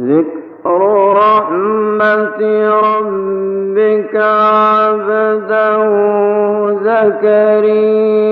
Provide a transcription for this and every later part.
ذكر رحمة ربك عبده زكريا.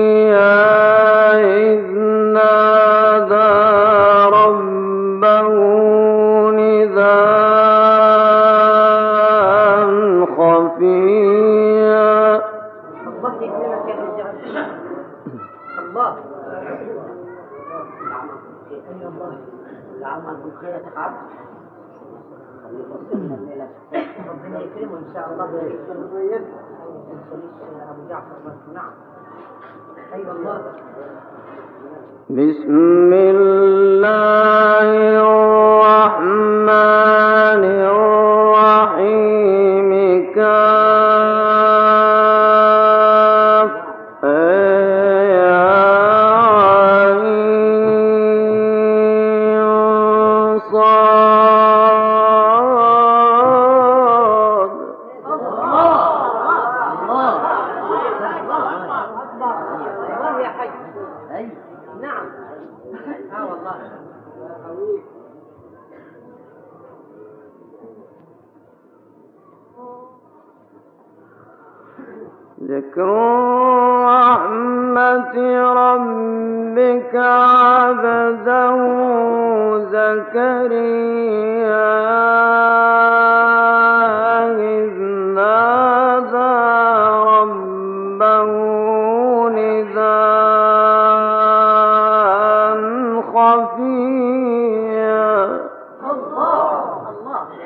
خفيا الله. الله. الله.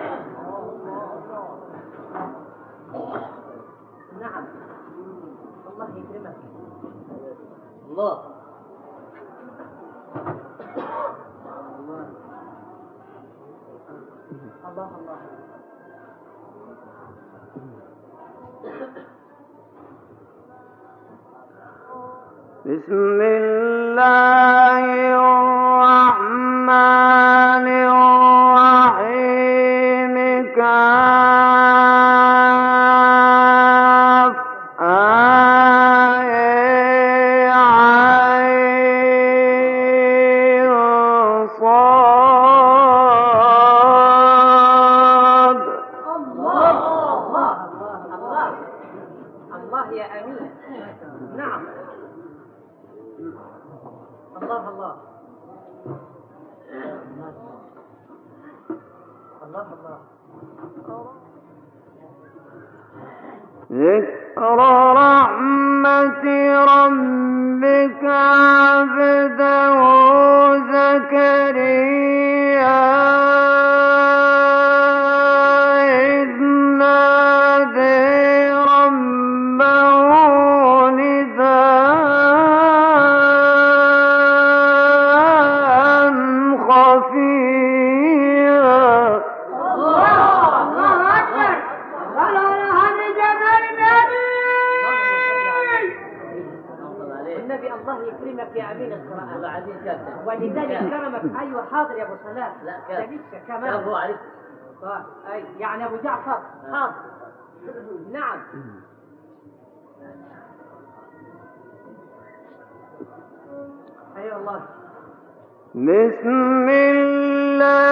الله. الله. الله بسم الله ما ثلاثة لا كم كمان هو عليك. طيب، أي يعني أبو جعفر آه. حاضر نعم. أي أيوة بسم الله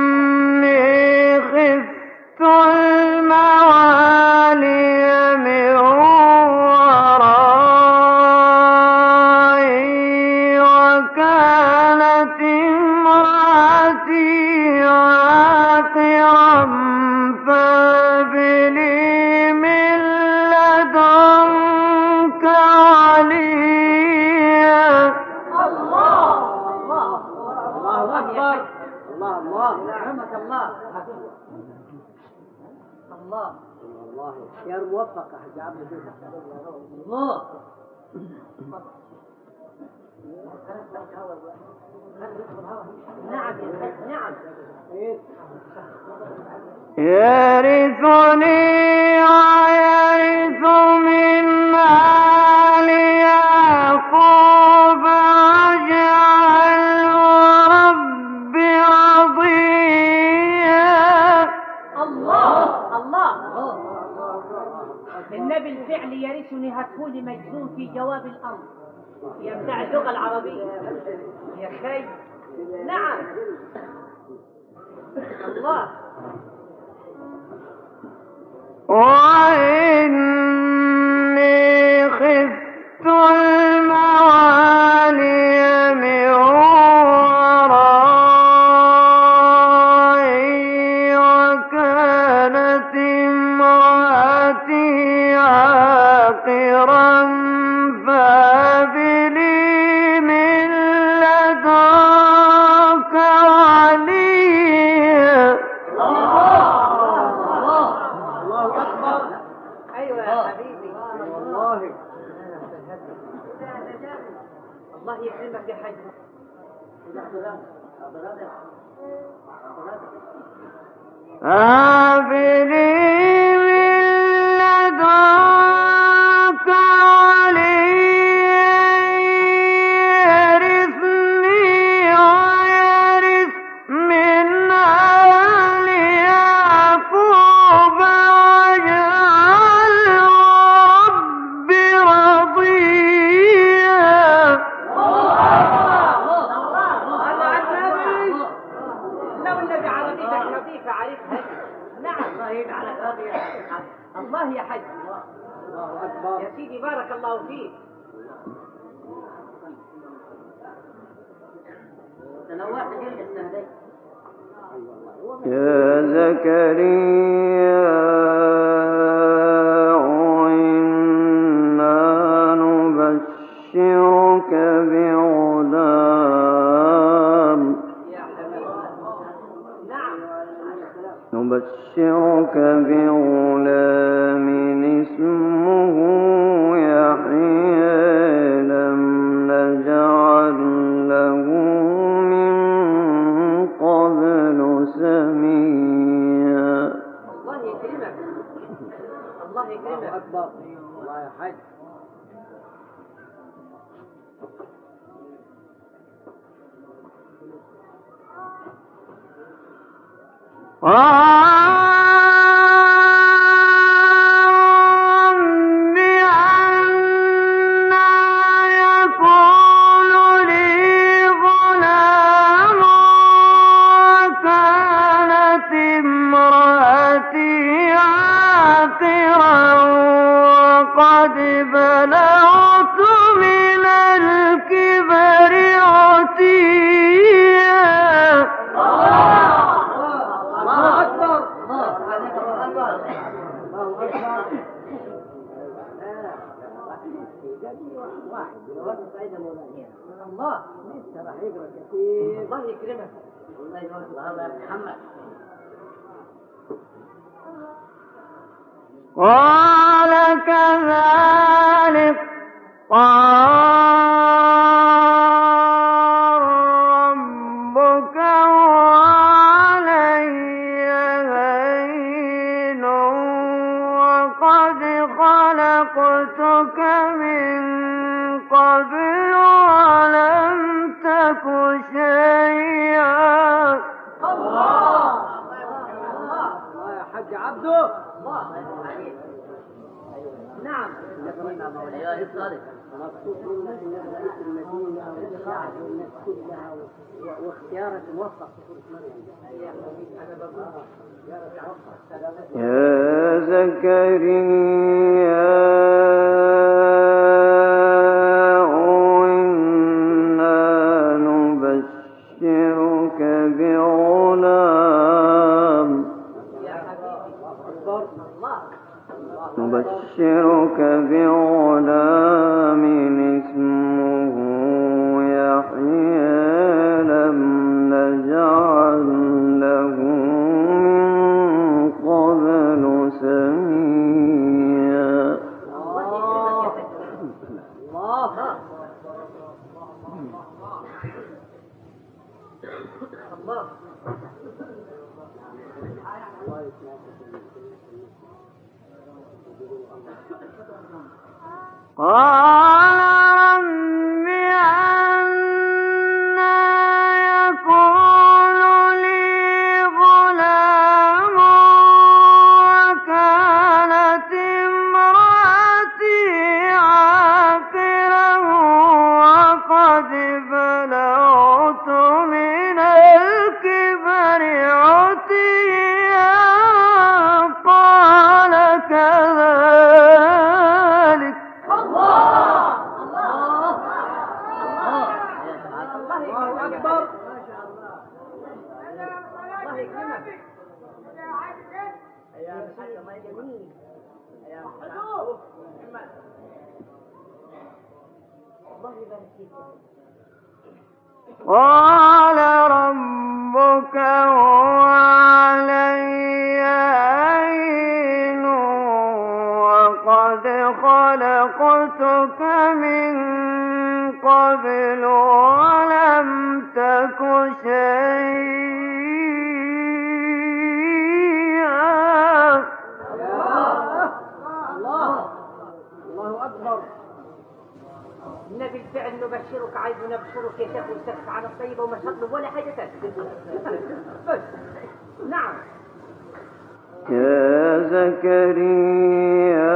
Soy رب يا زكريا. دعوتك من قبل ولم تك شيئا. الله الله أكبر. إن بالفعل نبشرك عيد نبشرك يا شيخ وسخ على الطيب وما شطب ولا حاجة بس نعم. يا زكريا.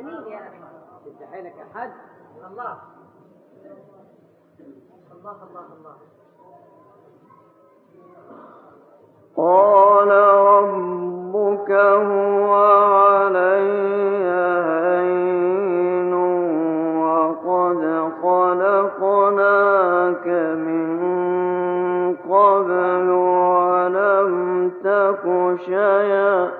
جميل يعني. يا أخي تفتحينك أحد. الله. الله الله الله. قال ربك هو علي هين وقد خلقناك من قبل ولم تك شيئا.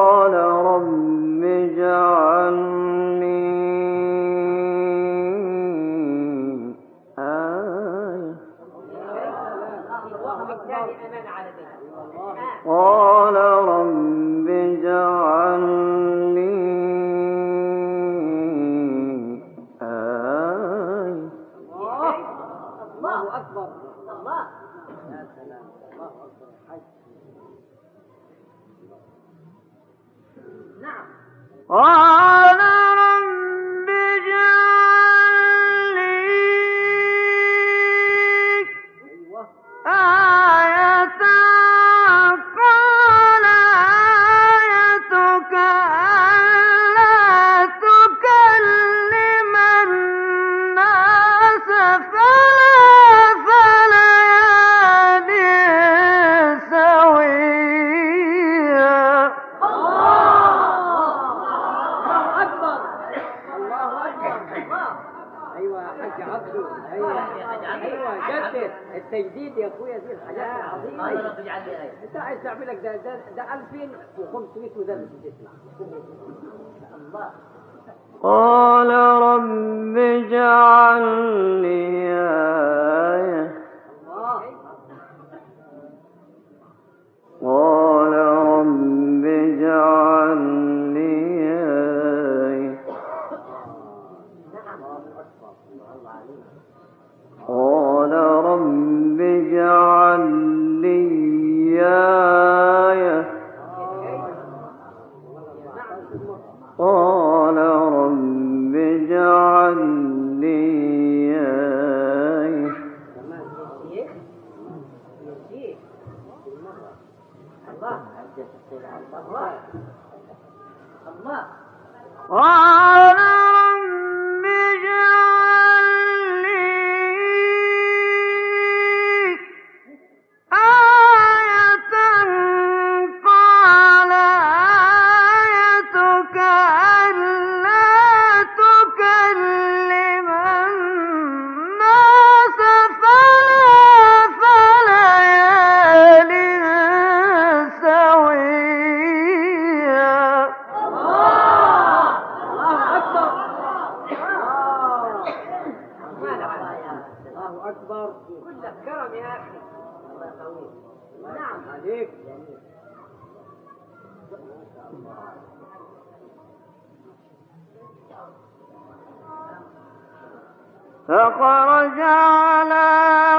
عبده أيوه جدد التجديد يا اخويا دي الحاجات العظيمه انت عايز تعمل لك ده ده 2500 وده مش هتسمع قال رب اجعل لي فخرج على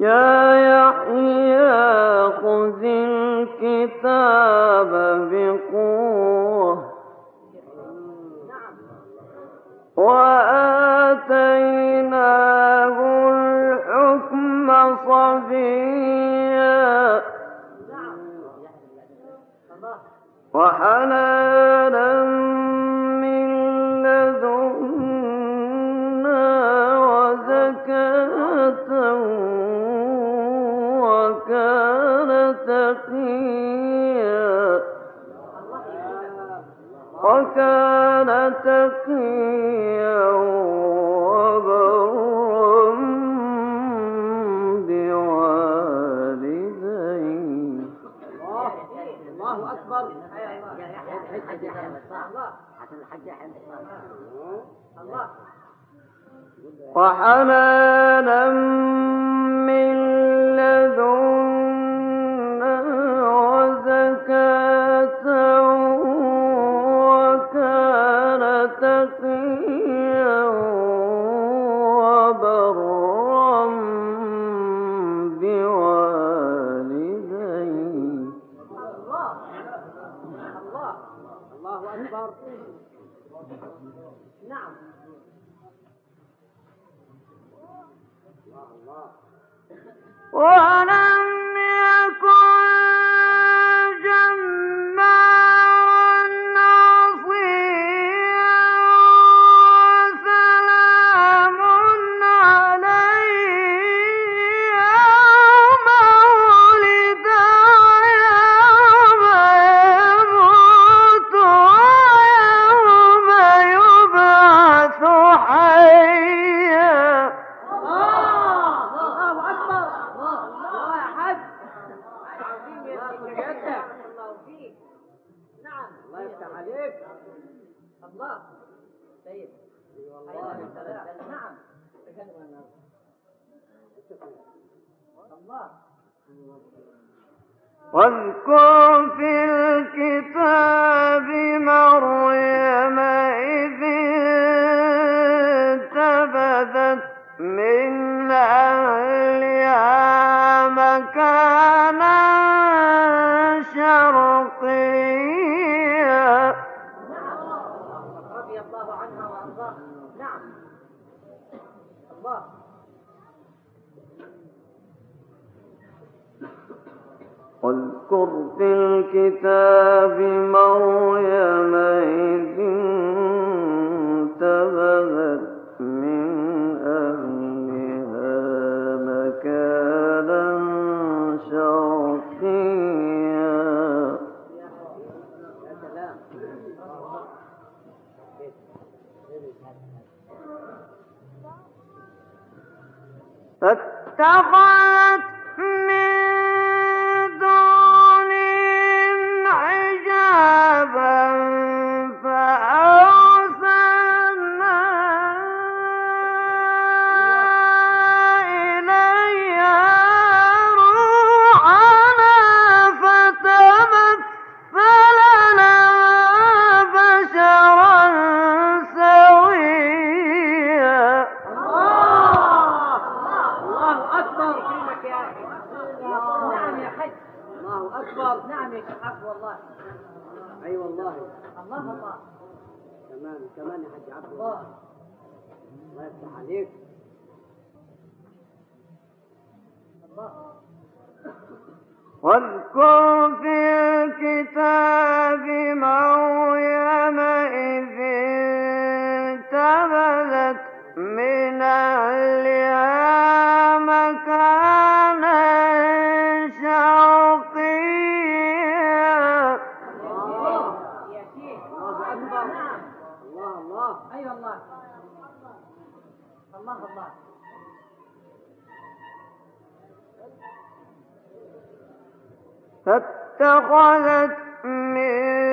يا الله الله كمان كمان يا حاج عبد الله. الله يفتح عليك. الله. واذكر في الكتاب مريم إذ انتبذت من أهلها فاتخذت من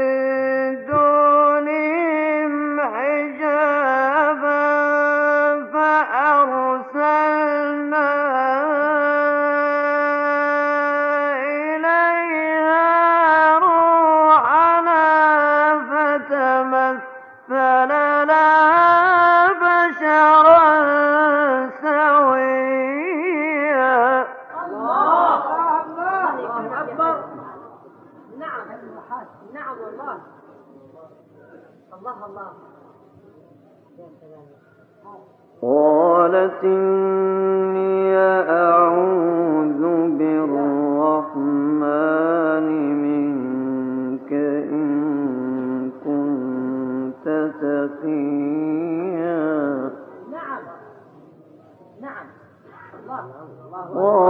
تقيا. نعم. نعم. الله. قال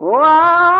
Wow!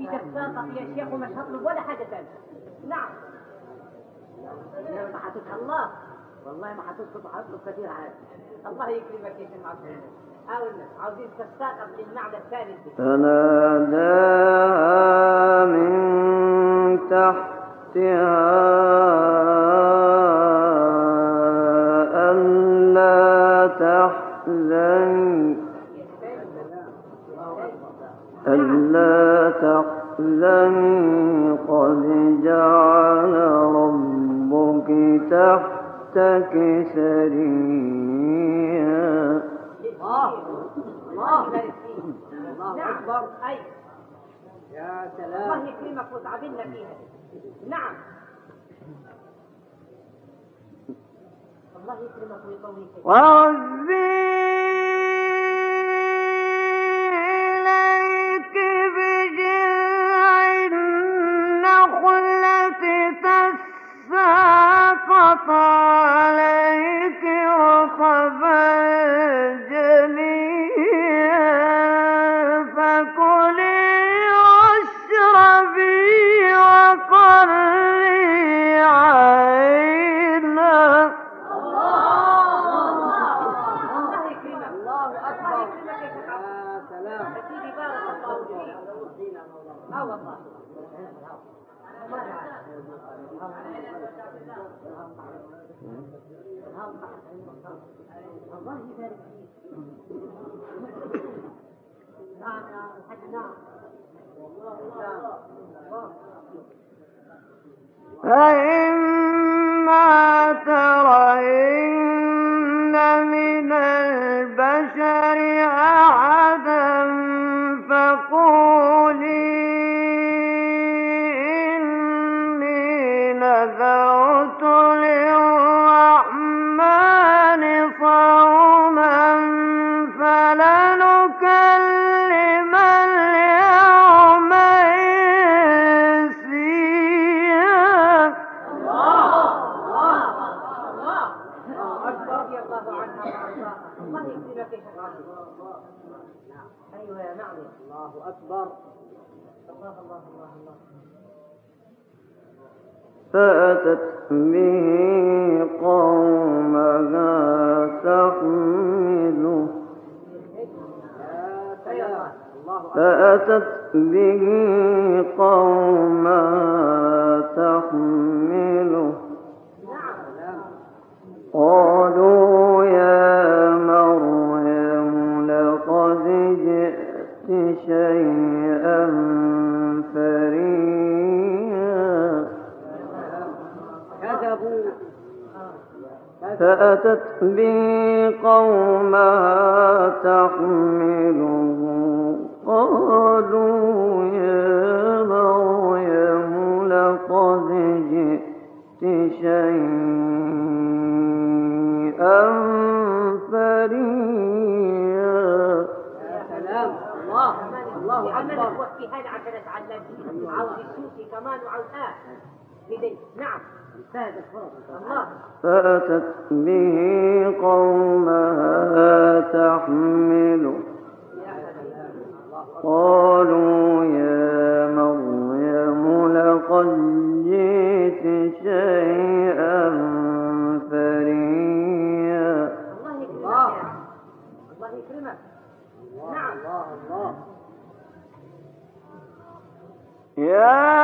يتساقط يا شيخ ومش هطلب ولا حاجة ثانية نعم. ما الله. والله ما حتسقط كثير الله يكرمك يا شيخ من تحتها. لك الله الله اكبر اي يا سلام الله يكرمك وتعاملنا فيها نعم الله يكرمك ويطويك فأتت به قومها تحمله. قالوا يا مريم لقد جئت شيئا فريا. يا سلام. الله. الله أكبر. وفي هذا عشان أتعلم عن كمان وعن نعم. فأتت به قومها تحمله قالوا يا مريم لقد جئت شيئا فريا. الله يكرمك الله يكرمك نعم الله الله يا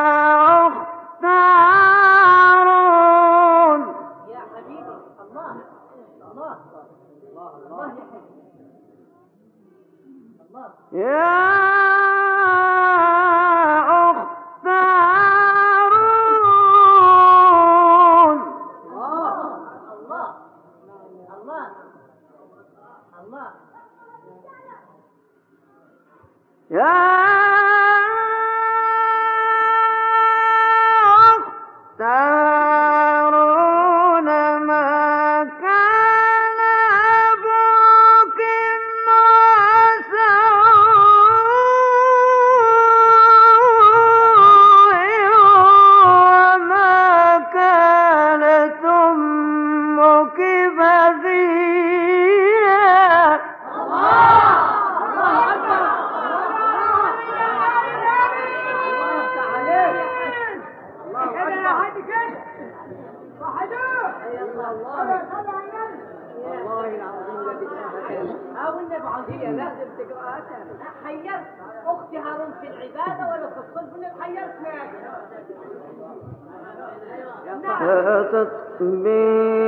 يا تسبيح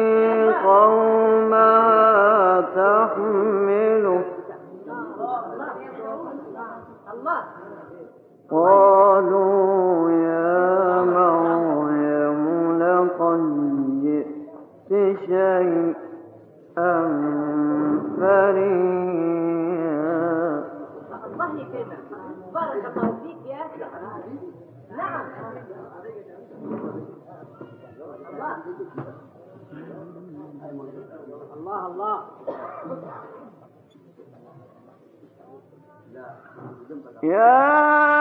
Yeah.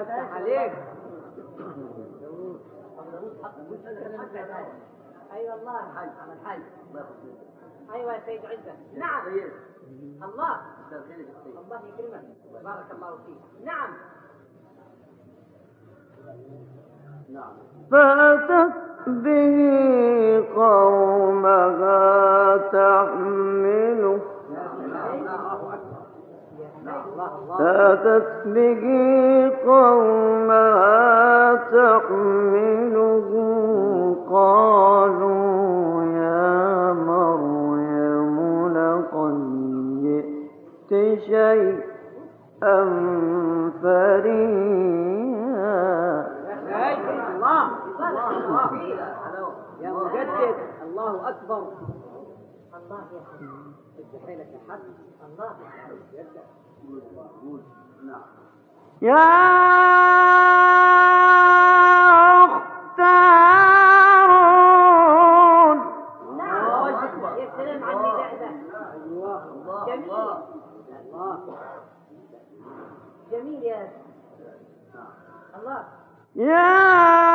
الله عليك أيوه الله الحج الحج أيوه يا سيد عزة نعم الله الله يكرمك بارك الله فيك نعم فأتت به قومها تحمله فأتت به قومها تحمله قالوا يا مريم لقد جئت شيئا فريا الله الله الله يا مجدد الله اكبر الله يا الله يا أخت هارون نعم يا سلام على الله جميل يا الله. يا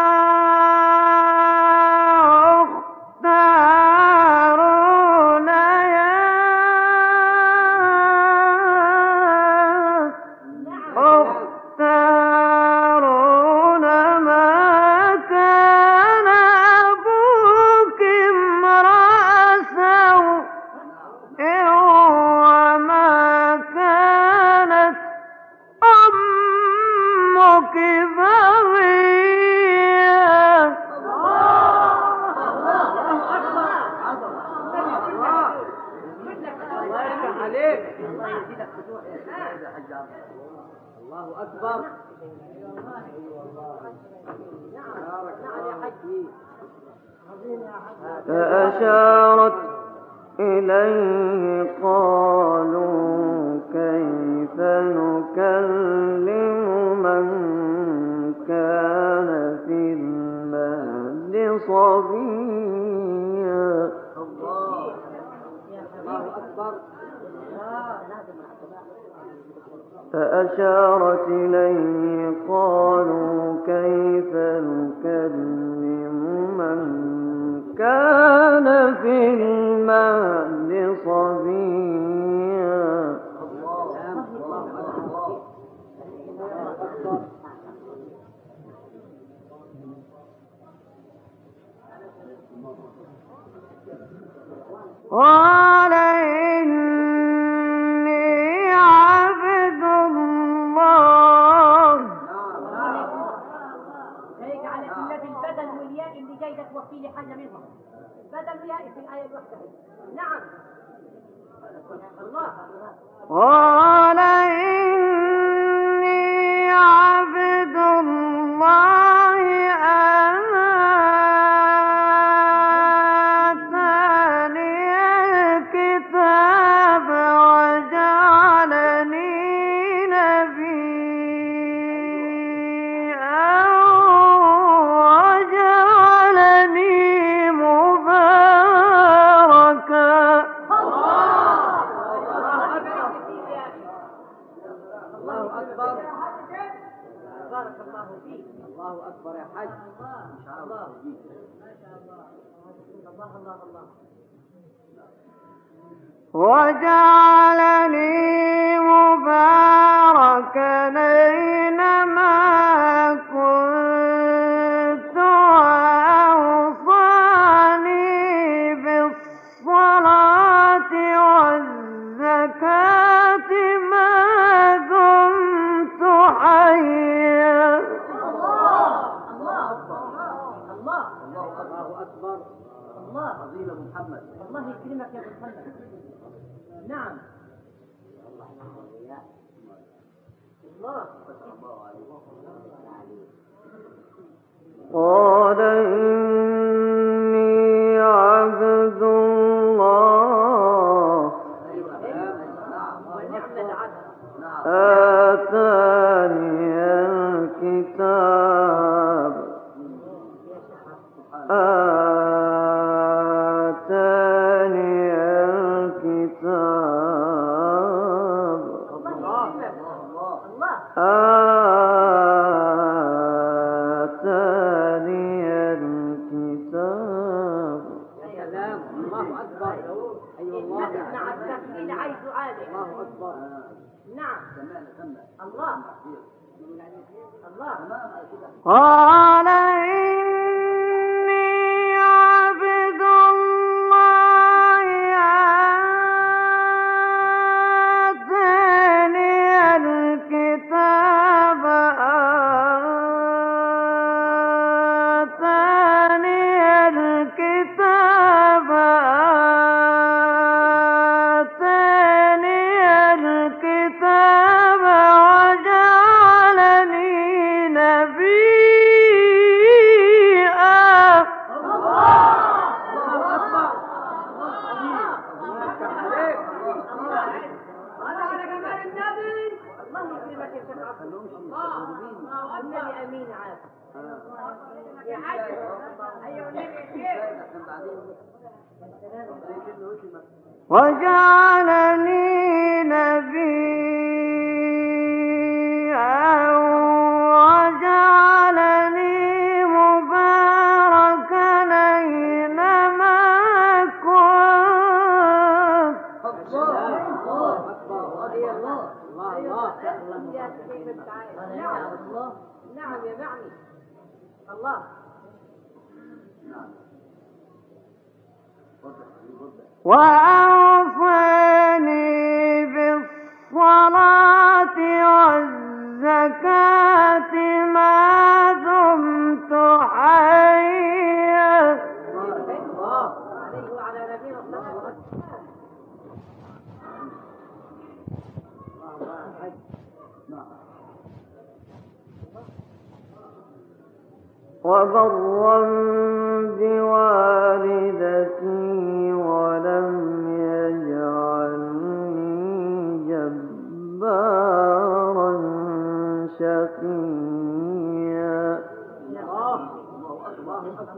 فأشارت إليه قالوا كيف نكلم من كان في المهد صبيا؟ الله اكبر فأشارت إليه قالوا كيف نكلم من كان في المهد صبيا. قال إني لي حاجة منهم بدل وياء في الآية الواحده نعم. الله قال إني الله أكبر يا حج الله. الله الله الله. وجعلني مباركا أينما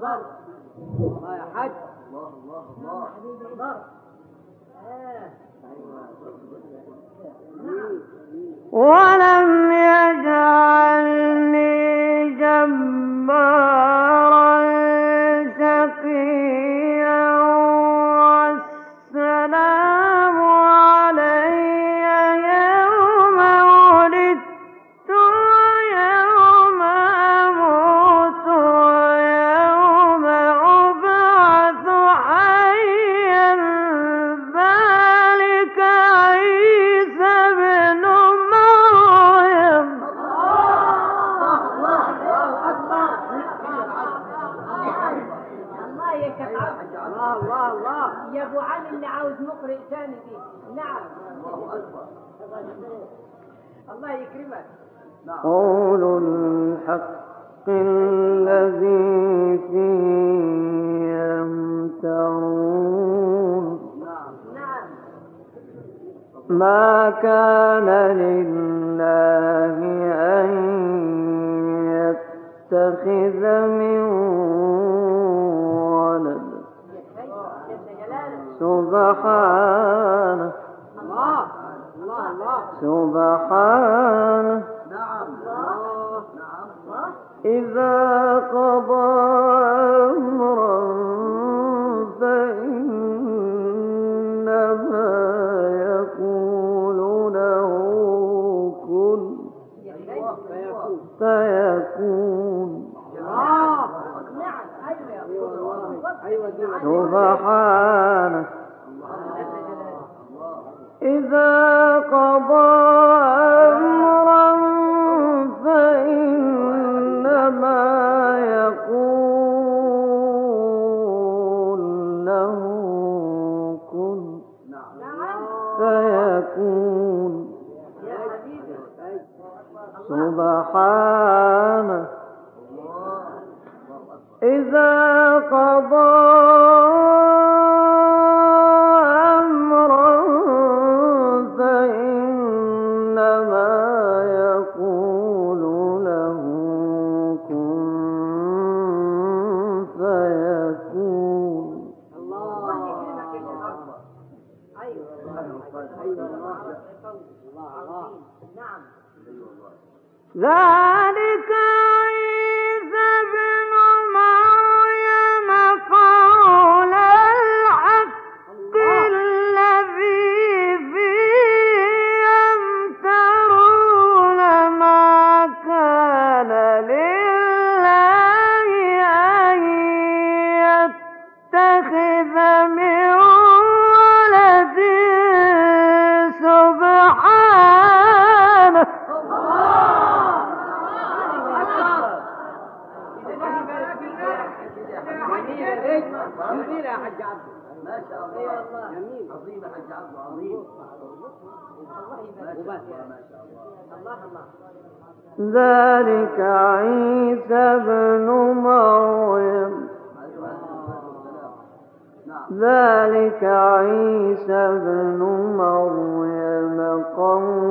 ضرب الله يا حاج. الله الله الله. نعم، آه. أيوة. نعم. أيوة. ولم يجعل كان لله أن يتخذ سبحانك إذا قضى مريم